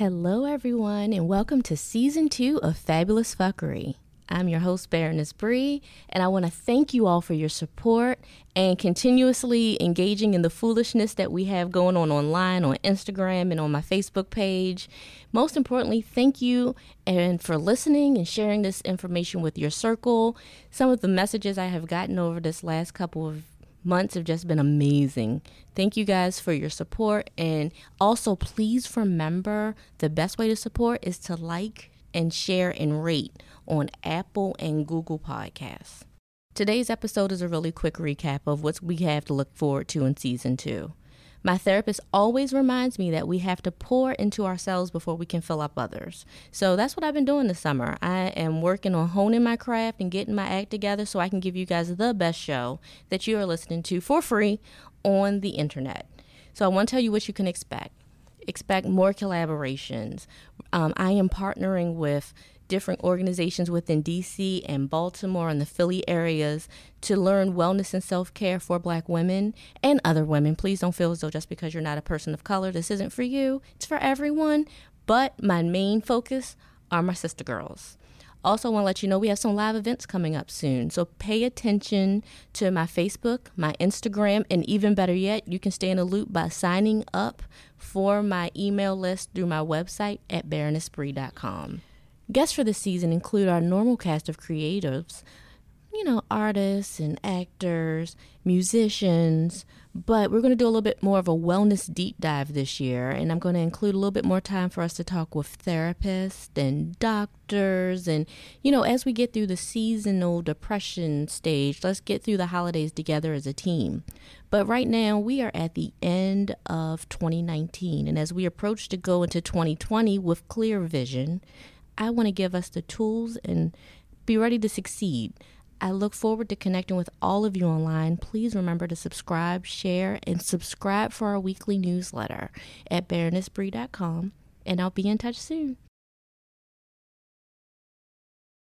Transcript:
Hello, everyone, and welcome to season two of Fabulous Fuckery. I'm your host, Baroness Bree, and I want to thank you all for your support and continuously engaging in the foolishness that we have going on online, on Instagram, and on my Facebook page. Most importantly, thank you and for listening and sharing this information with your circle. Some of the messages I have gotten over this last couple of months have just been amazing. Thank you guys for your support. And also, please remember the best way to support is to like and share and rate on Apple and Google Podcasts. Today's episode is a really quick recap of what we have to look forward to in season two. My therapist always reminds me that we have to pour into ourselves before we can fill up others. So that's what I've been doing this summer. I am working on honing my craft and getting my act together so I can give you guys the best show that you are listening to for free on the internet. So I want to tell you what you can expect. Expect more collaborations. Um, I am partnering with different organizations within DC and Baltimore and the Philly areas to learn wellness and self care for black women and other women. Please don't feel as though just because you're not a person of color, this isn't for you. It's for everyone. But my main focus are my sister girls. Also, want to let you know we have some live events coming up soon. So pay attention to my Facebook, my Instagram, and even better yet, you can stay in the loop by signing up for my email list through my website at baronessbree.com. Guests for this season include our normal cast of creatives, you know, artists and actors, musicians, but we're going to do a little bit more of a wellness deep dive this year, and I'm going to include a little bit more time for us to talk with therapists and doctors. And, you know, as we get through the seasonal depression stage, let's get through the holidays together as a team. But right now, we are at the end of 2019, and as we approach to go into 2020 with clear vision, I want to give us the tools and be ready to succeed. I look forward to connecting with all of you online. Please remember to subscribe, share, and subscribe for our weekly newsletter at baronessbree.com. And I'll be in touch soon.